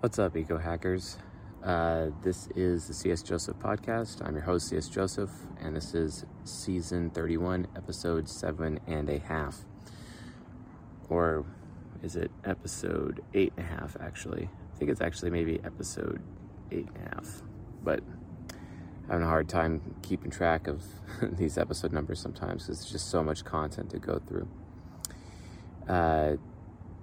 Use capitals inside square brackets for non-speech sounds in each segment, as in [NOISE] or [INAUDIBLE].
What's up, ego hackers? Uh, this is the CS Joseph podcast. I'm your host, CS Joseph, and this is season 31, episode seven and a half. Or is it episode eight and a half, actually? I think it's actually maybe episode eight and a half, but having a hard time keeping track of [LAUGHS] these episode numbers sometimes because there's just so much content to go through. Uh,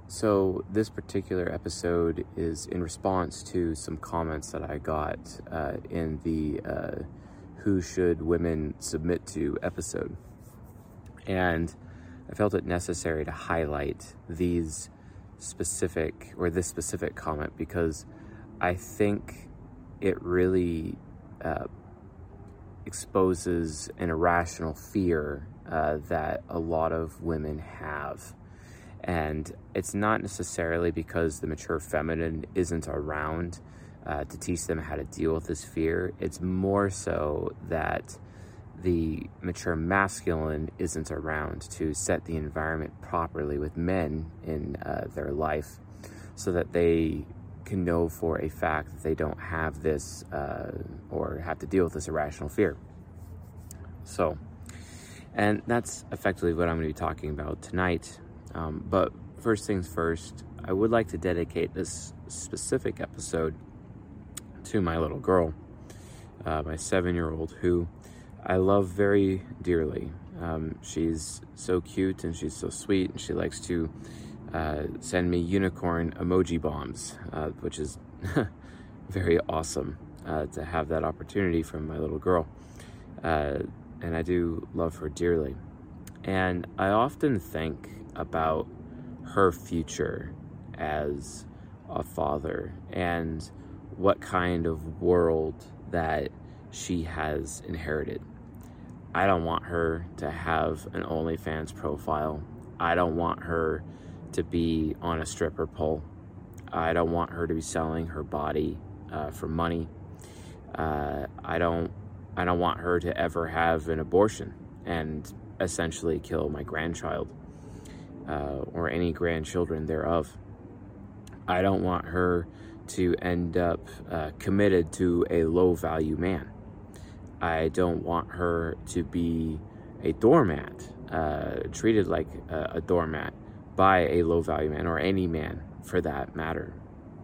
so, this particular episode is in response to some comments that I got uh, in the uh, Who Should Women Submit to episode. And I felt it necessary to highlight these specific, or this specific comment, because I think it really uh, exposes an irrational fear uh, that a lot of women have and it's not necessarily because the mature feminine isn't around uh, to teach them how to deal with this fear. It's more so that the mature masculine isn't around to set the environment properly with men in uh, their life so that they can know for a fact that they don't have this uh, or have to deal with this irrational fear. So, and that's effectively what I'm going to be talking about tonight um, but first things first, I would like to dedicate this specific episode to my little girl, uh, my seven year old, who I love very dearly. Um, she's so cute and she's so sweet, and she likes to uh, send me unicorn emoji bombs, uh, which is [LAUGHS] very awesome uh, to have that opportunity from my little girl. Uh, and I do love her dearly. And I often think about her future as a father and what kind of world that she has inherited. I don't want her to have an OnlyFans profile. I don't want her to be on a stripper pole. I don't want her to be selling her body uh, for money. Uh, I don't. I don't want her to ever have an abortion and essentially kill my grandchild uh, or any grandchildren thereof. I don't want her to end up uh, committed to a low value man. I don't want her to be a doormat, uh, treated like a, a doormat by a low value man or any man for that matter.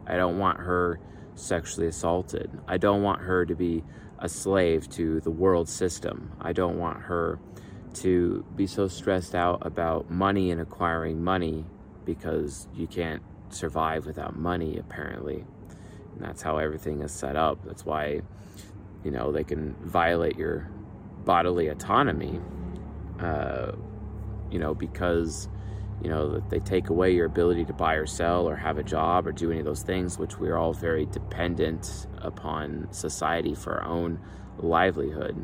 I don't want her sexually assaulted. I don't want her to be a slave to the world system. I don't want her to be so stressed out about money and acquiring money because you can't survive without money, apparently. And that's how everything is set up. That's why, you know, they can violate your bodily autonomy, uh, you know, because, you know, they take away your ability to buy or sell or have a job or do any of those things, which we're all very dependent upon society for our own livelihood.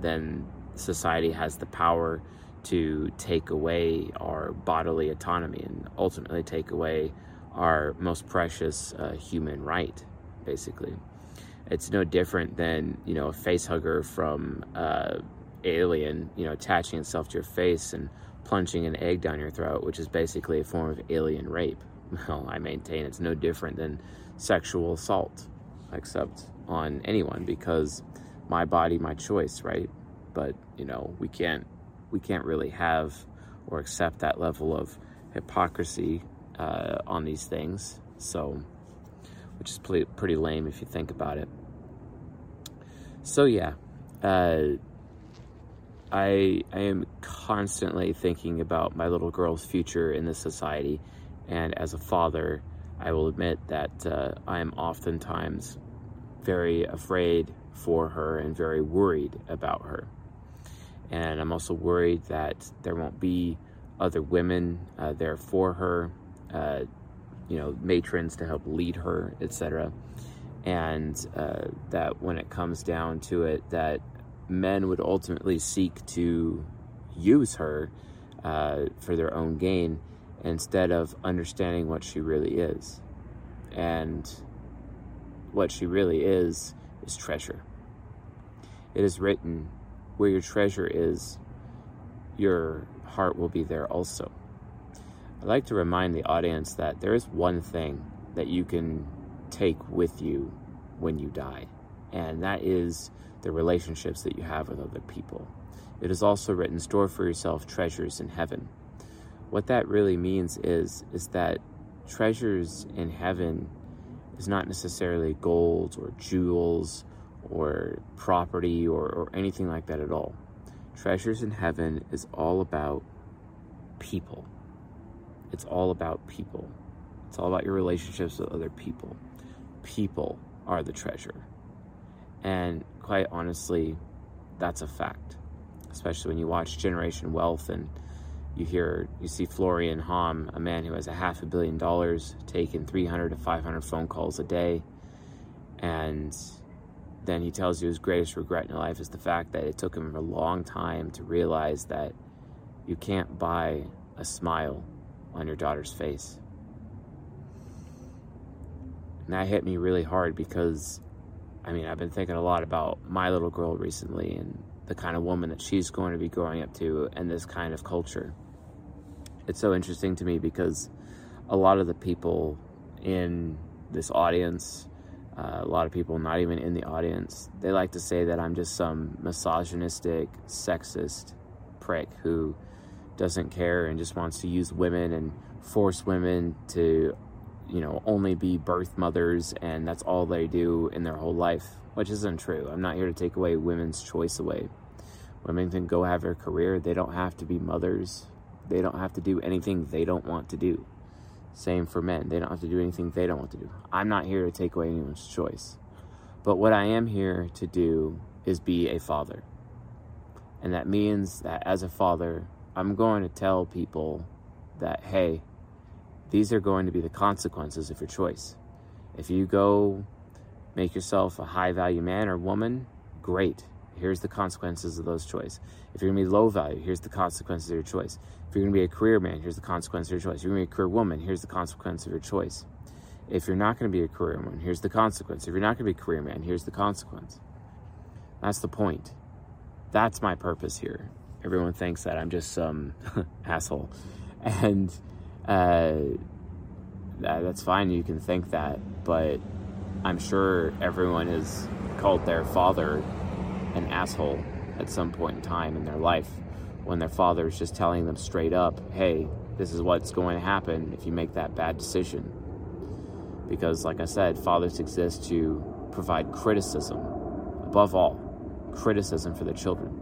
Then society has the power to take away our bodily autonomy and ultimately take away our most precious uh, human right, basically. It's no different than, you know, a face hugger from uh, Alien, you know, attaching itself to your face and plunging an egg down your throat, which is basically a form of alien rape. [LAUGHS] Well, I maintain it's no different than sexual assault, except on anyone because my body, my choice, right? but you know we can't we can't really have or accept that level of hypocrisy uh, on these things. So, which is pretty, lame if you think about it. So yeah, uh, I I am constantly thinking about my little girl's future in this society, and as a father, I will admit that uh, I am oftentimes very afraid for her and very worried about her and I'm also worried that there won't be other women uh, there for her, uh, you know, matrons to help lead her, etc. And uh, that when it comes down to it, that men would ultimately seek to use her uh, for their own gain instead of understanding what she really is. And what she really is is treasure. It is written where your treasure is, your heart will be there also. I'd like to remind the audience that there is one thing that you can take with you when you die. And that is the relationships that you have with other people. It is also written, store for yourself treasures in heaven. What that really means is, is that treasures in heaven is not necessarily gold or jewels or property or, or anything like that at all. Treasures in heaven is all about people. It's all about people. It's all about your relationships with other people. People are the treasure. And quite honestly, that's a fact. Especially when you watch Generation Wealth and you hear, you see Florian Homm, a man who has a half a billion dollars, taking 300 to 500 phone calls a day. And then he tells you his greatest regret in life is the fact that it took him a long time to realize that you can't buy a smile on your daughter's face. And that hit me really hard because, I mean, I've been thinking a lot about my little girl recently and the kind of woman that she's going to be growing up to and this kind of culture. It's so interesting to me because a lot of the people in this audience, uh, a lot of people not even in the audience, they like to say that I'm just some misogynistic, sexist prick who doesn't care and just wants to use women and force women to, you know, only be birth mothers and that's all they do in their whole life, which isn't true. I'm not here to take away women's choice away. Women can go have their career. They don't have to be mothers. They don't have to do anything they don't want to do. Same for men. They don't have to do anything they don't want to do. I'm not here to take away anyone's choice. But what I am here to do is be a father. And that means that as a father, I'm going to tell people that, hey, these are going to be the consequences of your choice. If you go make yourself a high value man or woman, great. Here's the consequences of those choices. If you're gonna be low value, here's the consequences of your choice. If you're gonna be a career man, here's the consequence of your choice. If you're gonna be a career woman, here's the consequence of your choice. If you're not gonna be a career woman, here's the consequence. If you're not gonna be a career man, here's the consequence. That's the point. That's my purpose here everyone thinks that I'm just some [LAUGHS] asshole. And uh, that's fine, you can think that, but I'm sure everyone has called their father an asshole at some point in time in their life when their father is just telling them straight up, hey, this is what's going to happen if you make that bad decision. Because, like I said, fathers exist to provide criticism, above all, criticism for their children.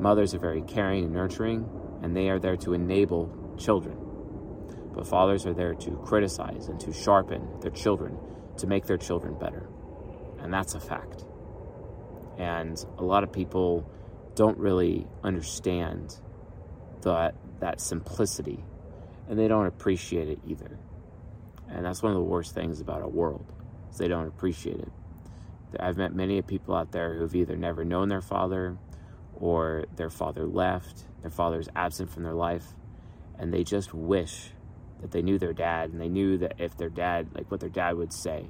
Mothers are very caring and nurturing, and they are there to enable children. But fathers are there to criticize and to sharpen their children, to make their children better. And that's a fact. And a lot of people don't really understand that, that simplicity, and they don't appreciate it either. And that's one of the worst things about our world, is they don't appreciate it. I've met many people out there who've either never known their father or their father left, their father is absent from their life, and they just wish that they knew their dad and they knew that if their dad, like what their dad would say,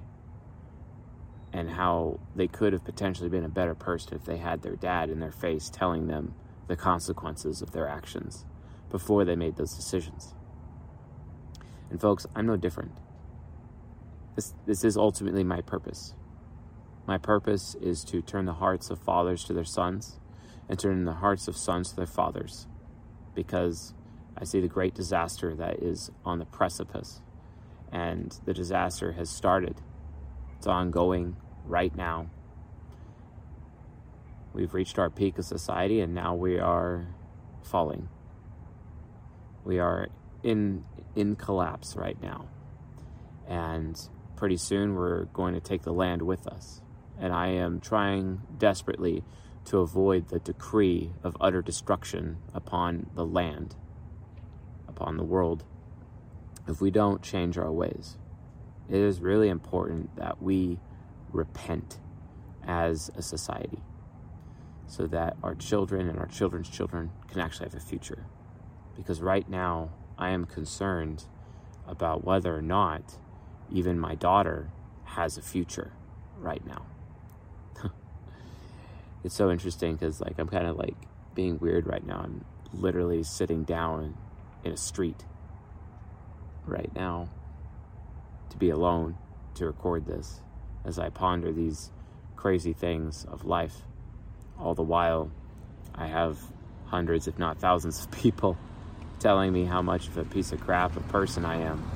and how they could have potentially been a better person if they had their dad in their face telling them the consequences of their actions before they made those decisions. And folks, I'm no different. This, this is ultimately my purpose. My purpose is to turn the hearts of fathers to their sons and turn the hearts of sons to their fathers, because I see the great disaster that is on the precipice, and the disaster has started. It's ongoing right now. We've reached our peak of society, and now we are falling. We are in in collapse right now, and pretty soon we're going to take the land with us. And I am trying desperately to avoid the decree of utter destruction upon the land, upon the world, if we don't change our ways. It is really important that we repent as a society so that our children and our children's children can actually have a future. Because right now, I am concerned about whether or not even my daughter has a future right now [LAUGHS] it's so interesting because like I'm kind of like being weird right now. I'm literally sitting down in a street right now to be alone to record this as I ponder these crazy things of life. All the while, I have hundreds, if not thousands, of people [LAUGHS] telling me how much of a piece of crap a person I am.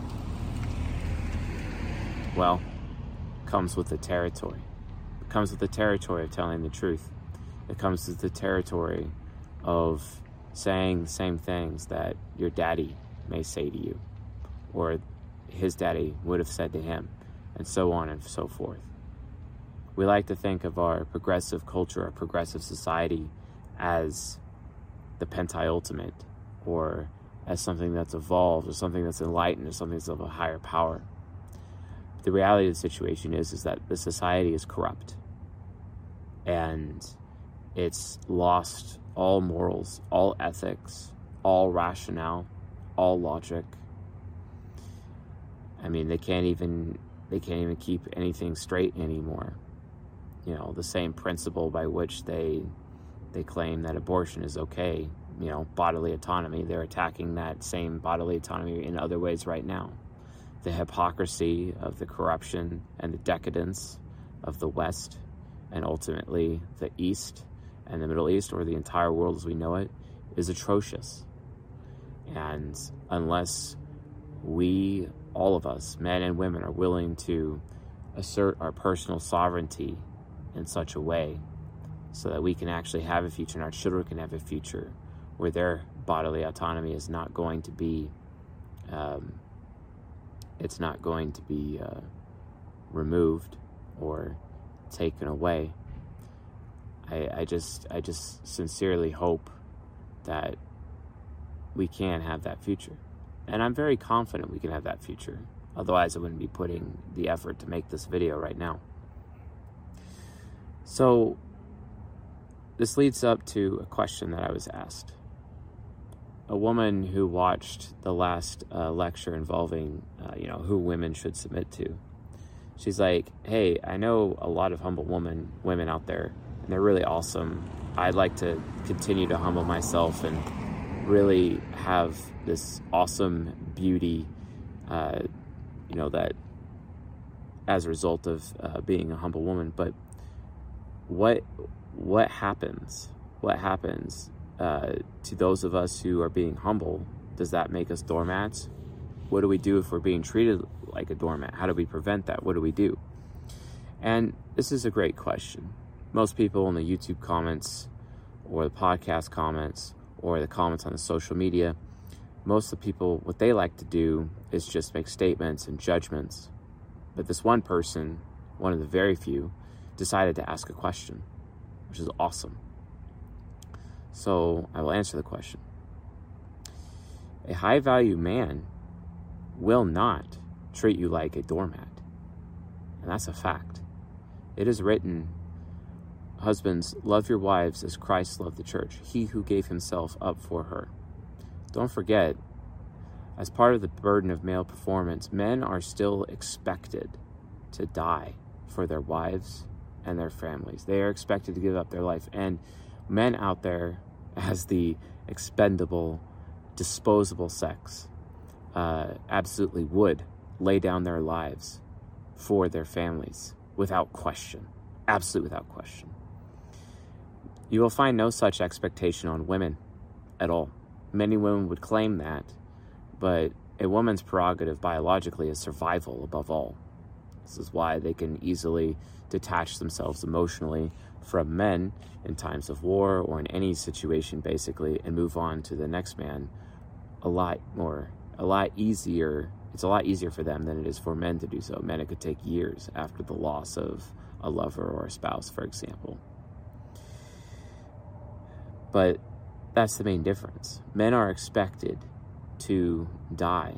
Well, comes with the territory. It comes with the territory of telling the truth. It comes with the territory of saying the same things that your daddy may say to you, or his daddy would have said to him, and so on and so forth. We like to think of our progressive culture, our progressive society, as the penultimate, or as something that's evolved, or something that's enlightened, or something that's of a higher power. The reality of the situation is, is that the society is corrupt, and it's lost all morals, all ethics, all rationale, all logic. I mean, they can't even they can't even keep anything straight anymore. You know, the same principle by which they they claim that abortion is okay, you know, bodily autonomy, they're attacking that same bodily autonomy in other ways right now. The hypocrisy of the corruption and the decadence of the West and ultimately the East and the Middle East or the entire world as we know it is atrocious. And unless we, all of us, men and women, are willing to assert our personal sovereignty in such a way so that we can actually have a future and our children can have a future where their bodily autonomy is not going to be um, it's not going to be uh, removed or taken away I, I just I just sincerely hope that we can have that future. And I'm very confident we can have that future. Otherwise, I wouldn't be putting the effort to make this video right now. So, this leads up to a question that I was asked. A woman who watched the last uh, lecture involving, uh, you know, who women should submit to. She's like, "Hey, I know a lot of humble women, women out there and they're really awesome. I'd like to continue to humble myself and really have this awesome beauty, uh, you know, that as a result of uh, being a humble woman. But what what happens? What happens uh, to those of us who are being humble? Does that make us doormats? What do we do if we're being treated like a doormat? How do we prevent that? What do we do? And this is a great question most people in the YouTube comments or the podcast comments or the comments on the social media, most of the people, what they like to do is just make statements and judgments. But this one person, one of the very few, decided to ask a question, which is awesome. So I will answer the question. A high value man will not treat you like a doormat. And that's a fact. It is written Husbands, love your wives as Christ loved the church, he who gave himself up for her. Don't forget, as part of the burden of male performance, men are still expected to die for their wives and their families. They are expected to give up their life. And men out there, [LAUGHS] as the expendable, disposable sex, uh, absolutely would lay down their lives for their families without question. Absolutely without question. You will find no such expectation on women at all. Many women would claim that, but a woman's prerogative biologically is survival above all. This is why they can easily detach themselves emotionally from men in times of war or in any situation, basically, and move on to the next man a lot more, a lot easier. It's a lot easier for them than it is for men to do so. Men, it could take years after the loss of a lover or a spouse, for example. But that's the main difference. Men are expected to die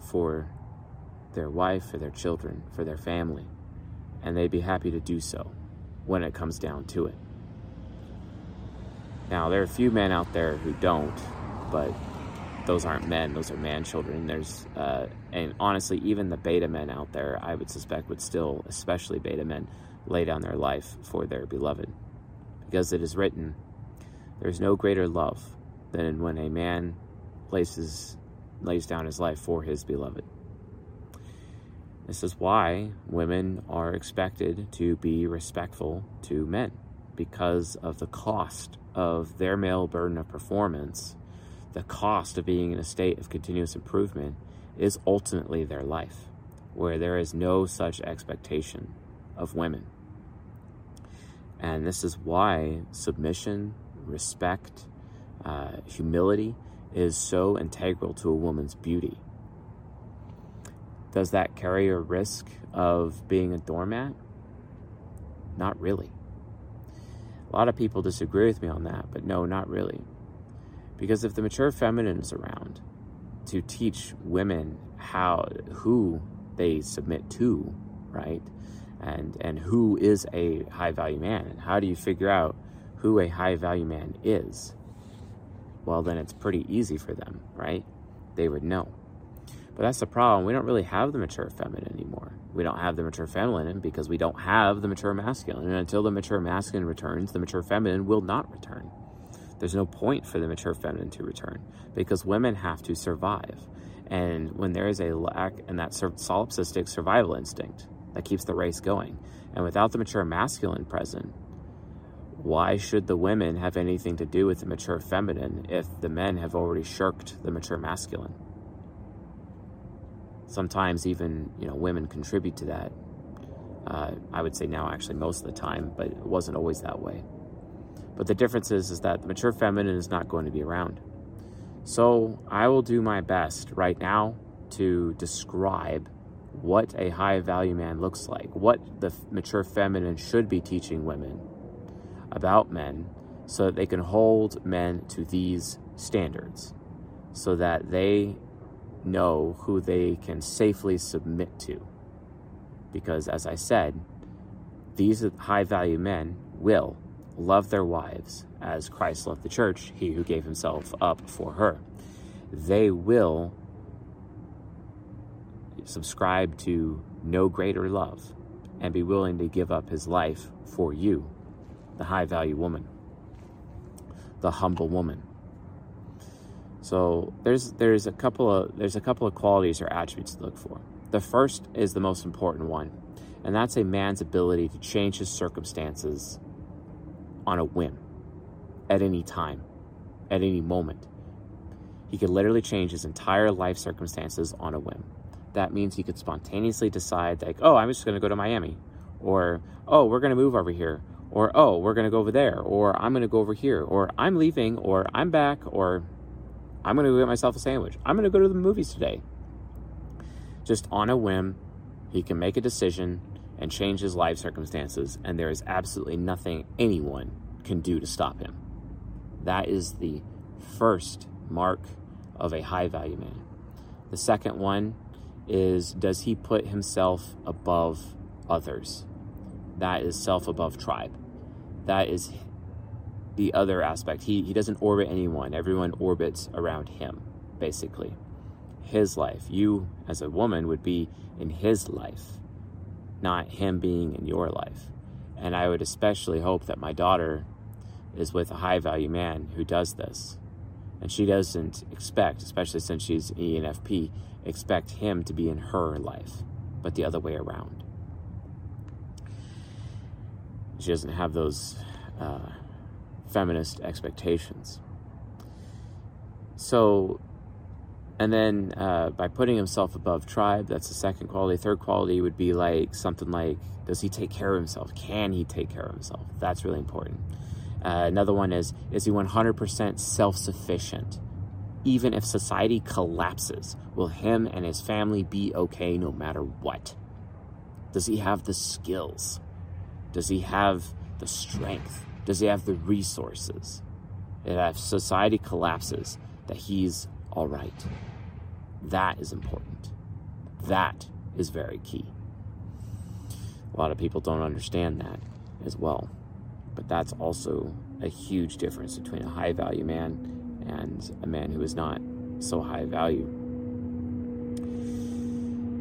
for their wife, for their children, for their family, and they'd be happy to do so when it comes down to it. Now, there are a few men out there who don't, but those aren't men; those are man children. There's, uh, and honestly, even the beta men out there, I would suspect, would still, especially beta men, lay down their life for their beloved, because it is written there's no greater love than when a man places, lays down his life for his beloved. This is why women are expected to be respectful to men because of the cost of their male burden of performance. The cost of being in a state of continuous improvement is ultimately their life, where there is no such expectation of women. And this is why submission, respect, uh, humility is so integral to a woman's beauty. Does that carry a risk of being a doormat? Not really. A lot of people disagree with me on that, but no, not really. Because if the mature feminine is around to teach women how who they submit to, right? And and who is a high value man and how do you figure out who a high value man is? Well, then it's pretty easy for them, right? They would know. But that's the problem. We don't really have the mature feminine anymore. We don't have the mature feminine because we don't have the mature masculine. And until the mature masculine returns, the mature feminine will not return. There's no point for the mature feminine to return because women have to survive. And when there is a lack in that solipsistic survival instinct that keeps the race going, and without the mature masculine present, why should the women have anything to do with the mature feminine if the men have already shirked the mature masculine? Sometimes even you know women contribute to that. Uh, I would say now actually most of the time, but it wasn't always that way. But the difference is, is that the mature feminine is not going to be around. So I will do my best right now to describe what a high value man looks like, what the mature feminine should be teaching women about men so that they can hold men to these standards so that they know who they can safely submit to. Because, as I said, these high value men will love their wives as Christ loved the church, he who gave himself up for her. They will subscribe to no greater love and be willing to give up his life for you, the high value woman, the humble woman. So there's there's a couple of there's a couple of qualities or attributes to look for. The first is the most important one, and that's a man's ability to change his circumstances on a whim at any time, at any moment. He could literally change his entire life circumstances on a whim. That means he could spontaneously decide, like, oh, I'm just going to go to Miami, or oh, we're going to move over here, or oh, we're going to go over there, or I'm going to go over here, or I'm leaving, or I'm back, or I'm going to go get myself a sandwich. I'm going to go to the movies today. Just on a whim, he can make a decision and change his life circumstances, and there is absolutely nothing anyone can do to stop him. That is the first mark of a high value man. The second one is does he put himself above others? That is self above tribe. That is the other aspect. He, he doesn't orbit anyone, everyone orbits around him, basically. His life. You, as a woman, would be in his life not him being in your life. And I would especially hope that my daughter is with a high value man who does this. And she doesn't expect, especially since she's ENFP, expect him to be in her life, but the other way around. She doesn't have those uh, feminist expectations. So and then uh, by putting himself above tribe, that's the second quality. Third quality would be like something like, does he take care of himself? Can he take care of himself? That's really important. Uh, another one is, is he 100% self sufficient? Even if society collapses, will him and his family be okay no matter what? Does he have the skills? Does he have the strength? Does he have the resources? That If society collapses, that he's all right. That is important. That is very key. A lot of people don't understand that as well. But that's also a huge difference between a high value man and a man who is not so high value.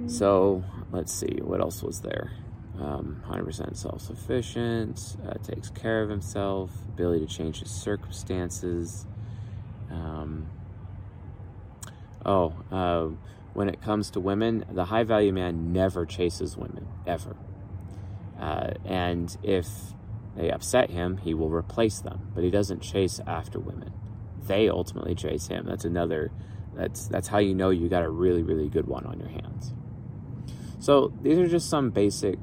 So let's see, what else was there? Um, 100% self sufficient, uh, takes care of himself, ability to change his circumstances. Um, Oh, uh, when it comes to women, the high value man never chases women, ever. Uh, and if they upset him, he will replace them, but he doesn't chase after women. They ultimately chase him. That's another, that's, that's how you know you got a really, really good one on your hands. So these are just some basic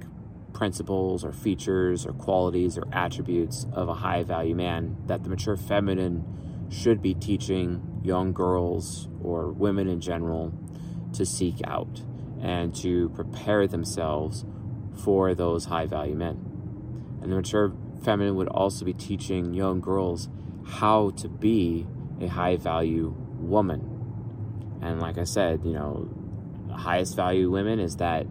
principles or features or qualities or attributes of a high value man that the mature feminine should be teaching young girls or women in general to seek out and to prepare themselves for those high value men. And the mature feminine would also be teaching young girls how to be a high value woman. And like I said, you know, the highest value women is that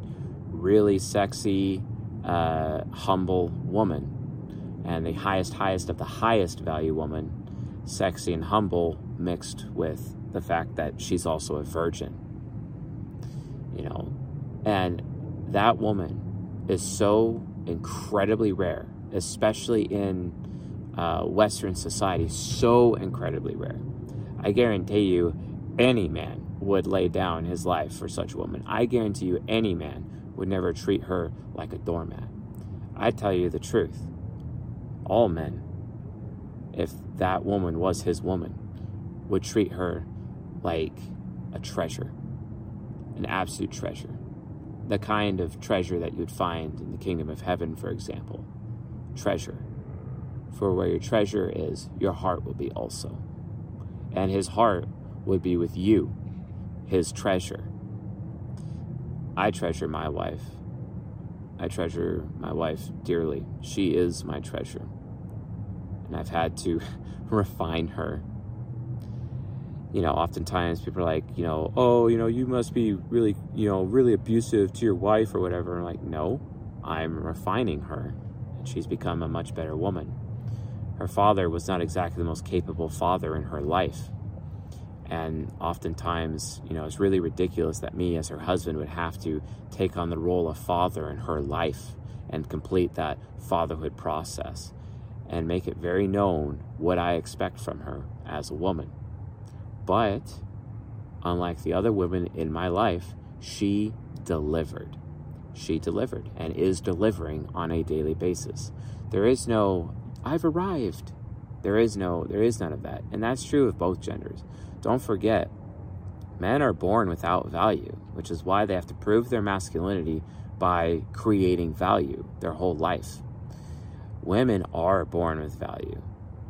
really sexy, uh, humble woman. And the highest, highest of the highest value woman, sexy and humble, mixed with the fact that she's also a virgin. You know, and that woman is so incredibly rare, especially in uh, Western society, so incredibly rare. I guarantee you, any man would lay down his life for such a woman. I guarantee you, any man would never treat her like a doormat. I tell you the truth. All men, if that woman was his woman, would treat her like a treasure, an absolute treasure. The kind of treasure that you'd find in the kingdom of heaven, for example. Treasure. For where your treasure is, your heart will be also. And his heart would be with you, his treasure. I treasure my wife. I treasure my wife dearly. She is my treasure. And I've had to [LAUGHS] refine her you know, oftentimes people are like, you know, oh, you know, you must be really, you know, really abusive to your wife or whatever. I'm like, no, I'm refining her, and she's become a much better woman. Her father was not exactly the most capable father in her life. And oftentimes, you know, it's really ridiculous that me, as her husband, would have to take on the role of father in her life and complete that fatherhood process and make it very known what I expect from her as a woman. But unlike the other women in my life, she delivered. She delivered and is delivering on a daily basis. There is no, I've arrived. There is no, there is none of that. And that's true of both genders. Don't forget, men are born without value, which is why they have to prove their masculinity by creating value their whole life. Women are born with value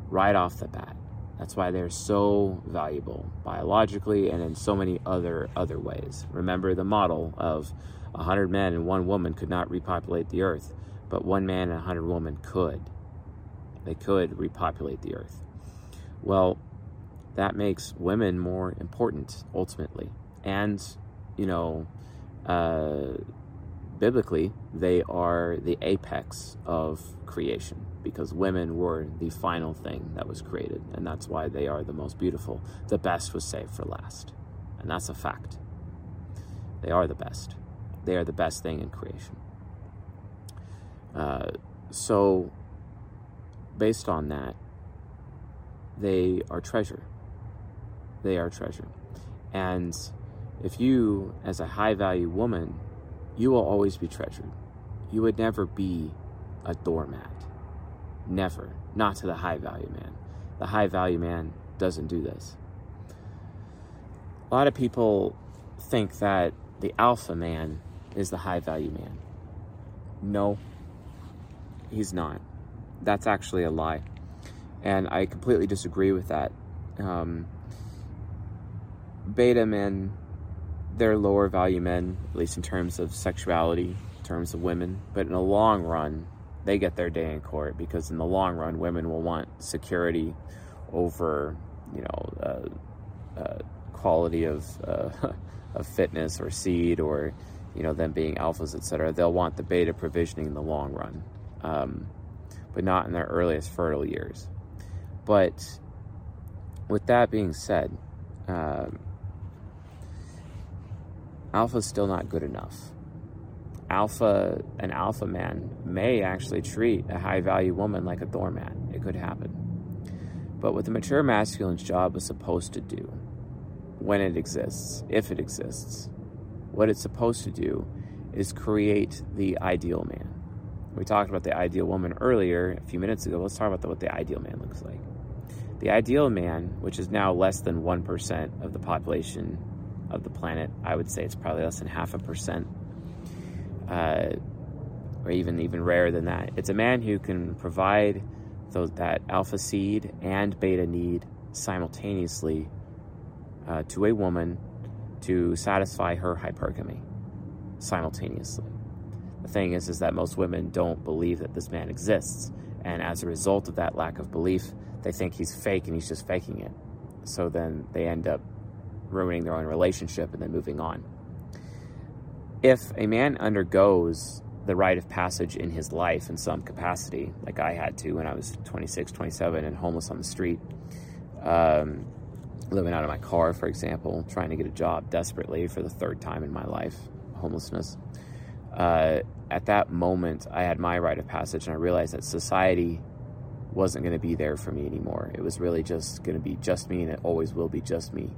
right off the bat. That's why they're so valuable biologically and in so many other other ways. Remember the model of 100 men and one woman could not repopulate the earth, but one man and 100 women could. They could repopulate the earth. Well, that makes women more important ultimately. And, you know, uh, biblically, they are the apex of creation because women were the final thing that was created, and that's why they are the most beautiful. The best was saved for last, and that's a fact. They are the best. They are the best thing in creation. Uh, so, based on that, they are treasure. They are treasure. And if you, as a high value woman, you will always be treasured. You would never be a doormat. Never. Not to the high value man. The high value man doesn't do this. A lot of people think that the alpha man is the high value man. No, he's not. That's actually a lie. And I completely disagree with that. Um, beta men, they're lower value men, at least in terms of sexuality, in terms of women. But in the long run, they get their day in court because in the long run, women will want security over, you know, uh, uh, quality of uh, [LAUGHS] of fitness or seed or, you know, them being alphas, etc. They'll want the beta provisioning in the long run, um, but not in their earliest fertile years. But with that being said, um, alpha is still not good enough alpha an alpha man may actually treat a high value woman like a doormat. It could happen. But what the mature masculine's job is supposed to do when it exists, if it exists, what it's supposed to do is create the ideal man. We talked about the ideal woman earlier a few minutes ago. Let's talk about the, what the ideal man looks like. The ideal man, which is now less than 1% of the population of the planet, I would say it's probably less than half a percent, uh, or even even rarer than that. It's a man who can provide those, that alpha seed and beta need simultaneously uh, to a woman to satisfy her hypergamy simultaneously. The thing is, is that most women don't believe that this man exists, and as a result of that lack of belief, they think he's fake and he's just faking it. So then they end up ruining their own relationship and then moving on. If a man undergoes the rite of passage in his life in some capacity, like I had to when I was 26, 27, and homeless on the street, um, living out of my car, for example, trying to get a job desperately for the third time in my life, homelessness. Uh, at that moment, I had my rite of passage, and I realized that society wasn't going to be there for me anymore. It was really just going to be just me, and it always will be just me.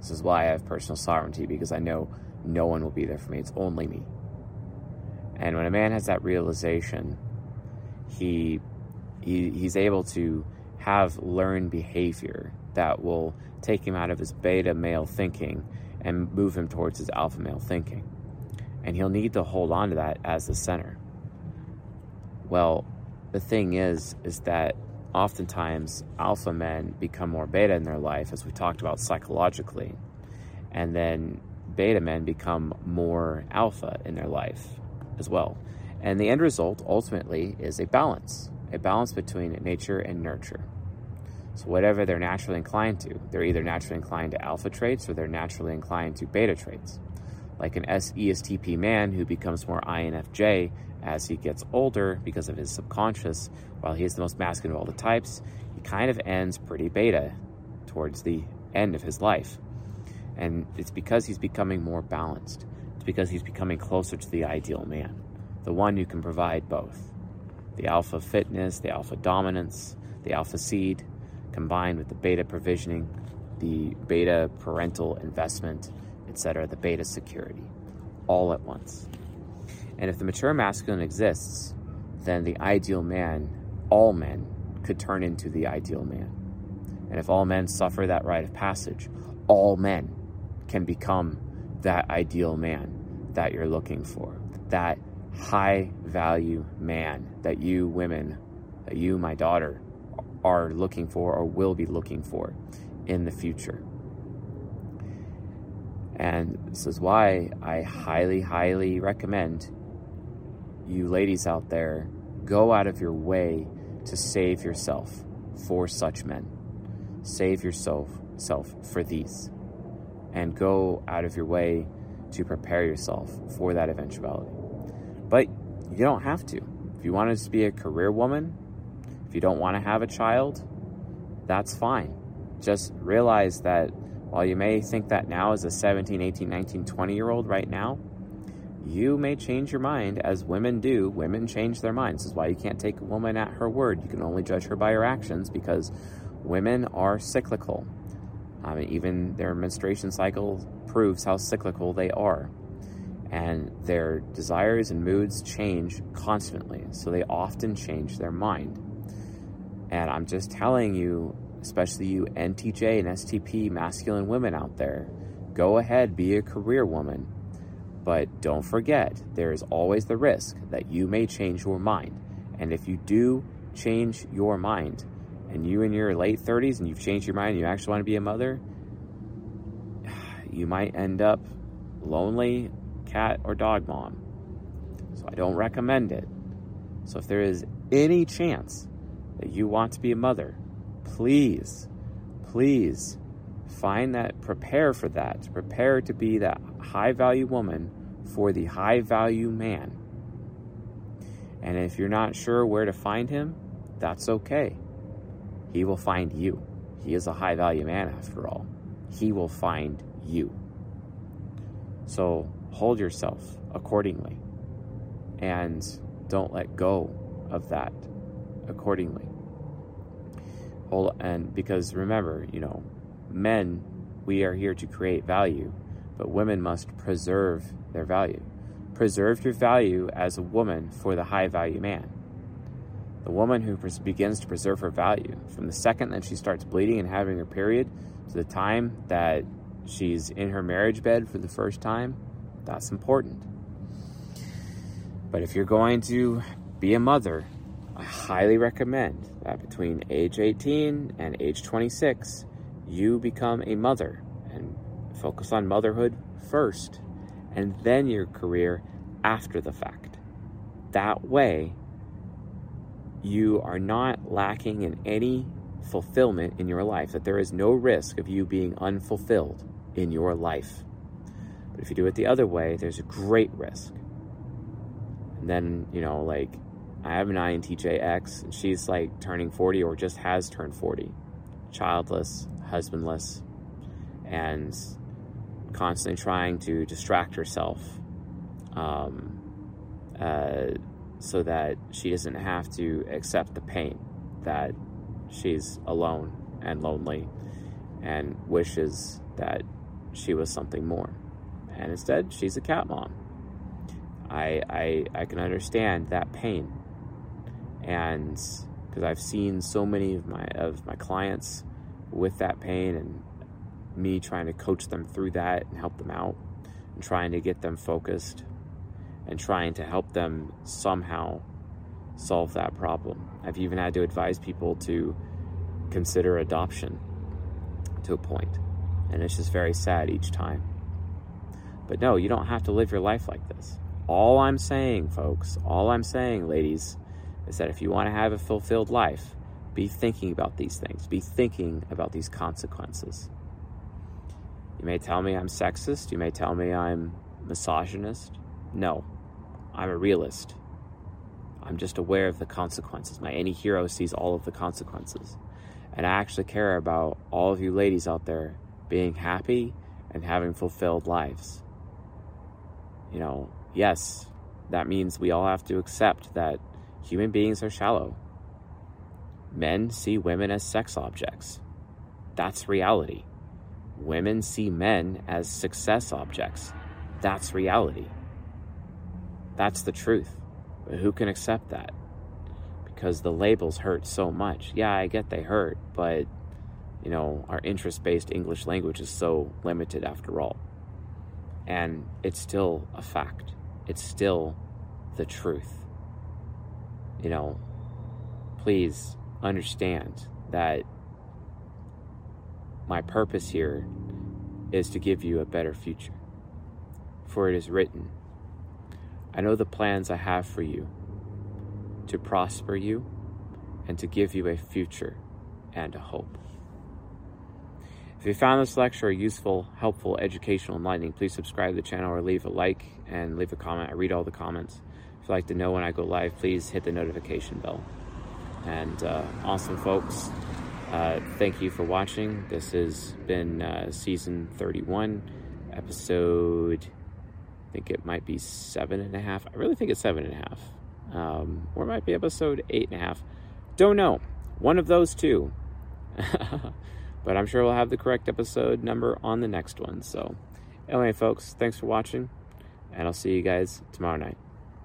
This is why I have personal sovereignty because I know no one will be there for me. It's only me. And when a man has that realization, he, he he's able to have learned behavior that will take him out of his beta male thinking and move him towards his alpha male thinking. And he'll need to hold on to that as the center. Well, the thing is, is that oftentimes alpha men become more beta in their life, as we talked about psychologically, and then beta men become more alpha in their life as well. And the end result ultimately is a balance, a balance between nature and nurture. So, whatever they're naturally inclined to, they're either naturally inclined to alpha traits or they're naturally inclined to beta traits. Like an ESTP man who becomes more INFJ as he gets older because of his subconscious, while he is the most masculine of all the types, he kind of ends pretty beta towards the end of his life. And it's because he's becoming more balanced. It's because he's becoming closer to the ideal man, the one who can provide both the alpha fitness, the alpha dominance, the alpha seed, combined with the beta provisioning, the beta parental investment, etc., the beta security, all at once. And if the mature masculine exists, then the ideal man, all men, could turn into the ideal man. And if all men suffer that rite of passage, all men can become that ideal man that you're looking for, that high value man that you women, that you, my daughter, are looking for or will be looking for in the future. And this is why I highly, highly recommend you ladies out there go out of your way to save yourself for such men. Save yourself self for these. And go out of your way to prepare yourself for that eventuality. But you don't have to. If you want to be a career woman, if you don't want to have a child, that's fine. Just realize that while you may think that now as a 17, 18, 19, 20 year old right now, you may change your mind as women do. Women change their minds. This is why you can't take a woman at her word. You can only judge her by her actions because women are cyclical. Even their menstruation cycle proves how cyclical they are. And their desires and moods change constantly. So they often change their mind. And I'm just telling you, especially you NTJ and STP masculine women out there, go ahead, be a career woman. But don't forget, there is always the risk that you may change your mind. And if you do change your mind, and you in your late 30s and you've changed your mind and you actually want to be a mother, [SIGHS] you might end up lonely cat or dog mom. So I don't recommend it. So if there is any chance that you want to be a mother, please, please find that, prepare for that, prepare to be that high value woman for the high value man. And if you're not sure where to find him, that's okay. He will find you. He is a high value man after all. He will find you. So hold yourself accordingly and don't let go of that accordingly. Hold and because remember, you know, men, we are here to create value, but women must preserve their value. Preserve your value as a woman for the high value man. The woman who begins to preserve her value from the second that she starts bleeding and having her period to the time that she's in her marriage bed for the first time, that's important. But if you're going to be a mother, I highly recommend that between age 18 and age 26, you become a mother and focus on motherhood first and then your career after the fact. That way, you are not lacking in any fulfillment in your life, that there is no risk of you being unfulfilled in your life. But if you do it the other way, there's a great risk. And then, you know, like I have an INTJX, and she's like turning 40 or just has turned 40, childless, husbandless, and constantly trying to distract herself um, uh, so that she doesn't have to accept the pain that she's alone and lonely and wishes that she was something more. And instead, she's a cat mom. I, I, I can understand that pain. And because I've seen so many of my of my clients with that pain and me trying to coach them through that and help them out and trying to get them focused and trying to help them somehow solve that problem. I've even had to advise people to consider adoption to a point, and it's just very sad each time. But no, you don't have to live your life like this. All I'm saying, folks, all I'm saying, ladies, is that if you want to have a fulfilled life, be thinking about these things. Be thinking about these consequences. You may tell me I'm sexist. You may tell me I'm misogynist. No, I'm a realist. I'm just aware of the consequences. My Ni hero sees all of the consequences. And I actually care about all of you ladies out there being happy and having fulfilled lives. You know, yes, that means we all have to accept that human beings are shallow. Men see women as sex objects. That's reality. Women see men as success objects. That's reality. That's the truth. But who can accept that? Because the labels hurt so much. Yeah, I get they hurt, but you know, our interest based English language is so limited after all. And it's still a fact, it's still the truth. You know, please understand that my purpose here is to give you a better future. For it is written, I know the plans I have for you to prosper you and to give you a future and a hope. If you found this lecture useful, helpful, educational, enlightening, please subscribe to the channel or leave a like and leave a comment. I read all the comments. Like to know when I go live, please hit the notification bell. And uh, awesome, folks. Uh, thank you for watching. This has been uh, season 31, episode I think it might be seven and a half. I really think it's seven and a half. Um, or it might be episode eight and a half. Don't know. One of those two. [LAUGHS] but I'm sure we'll have the correct episode number on the next one. So, anyway, folks, thanks for watching, and I'll see you guys tomorrow night.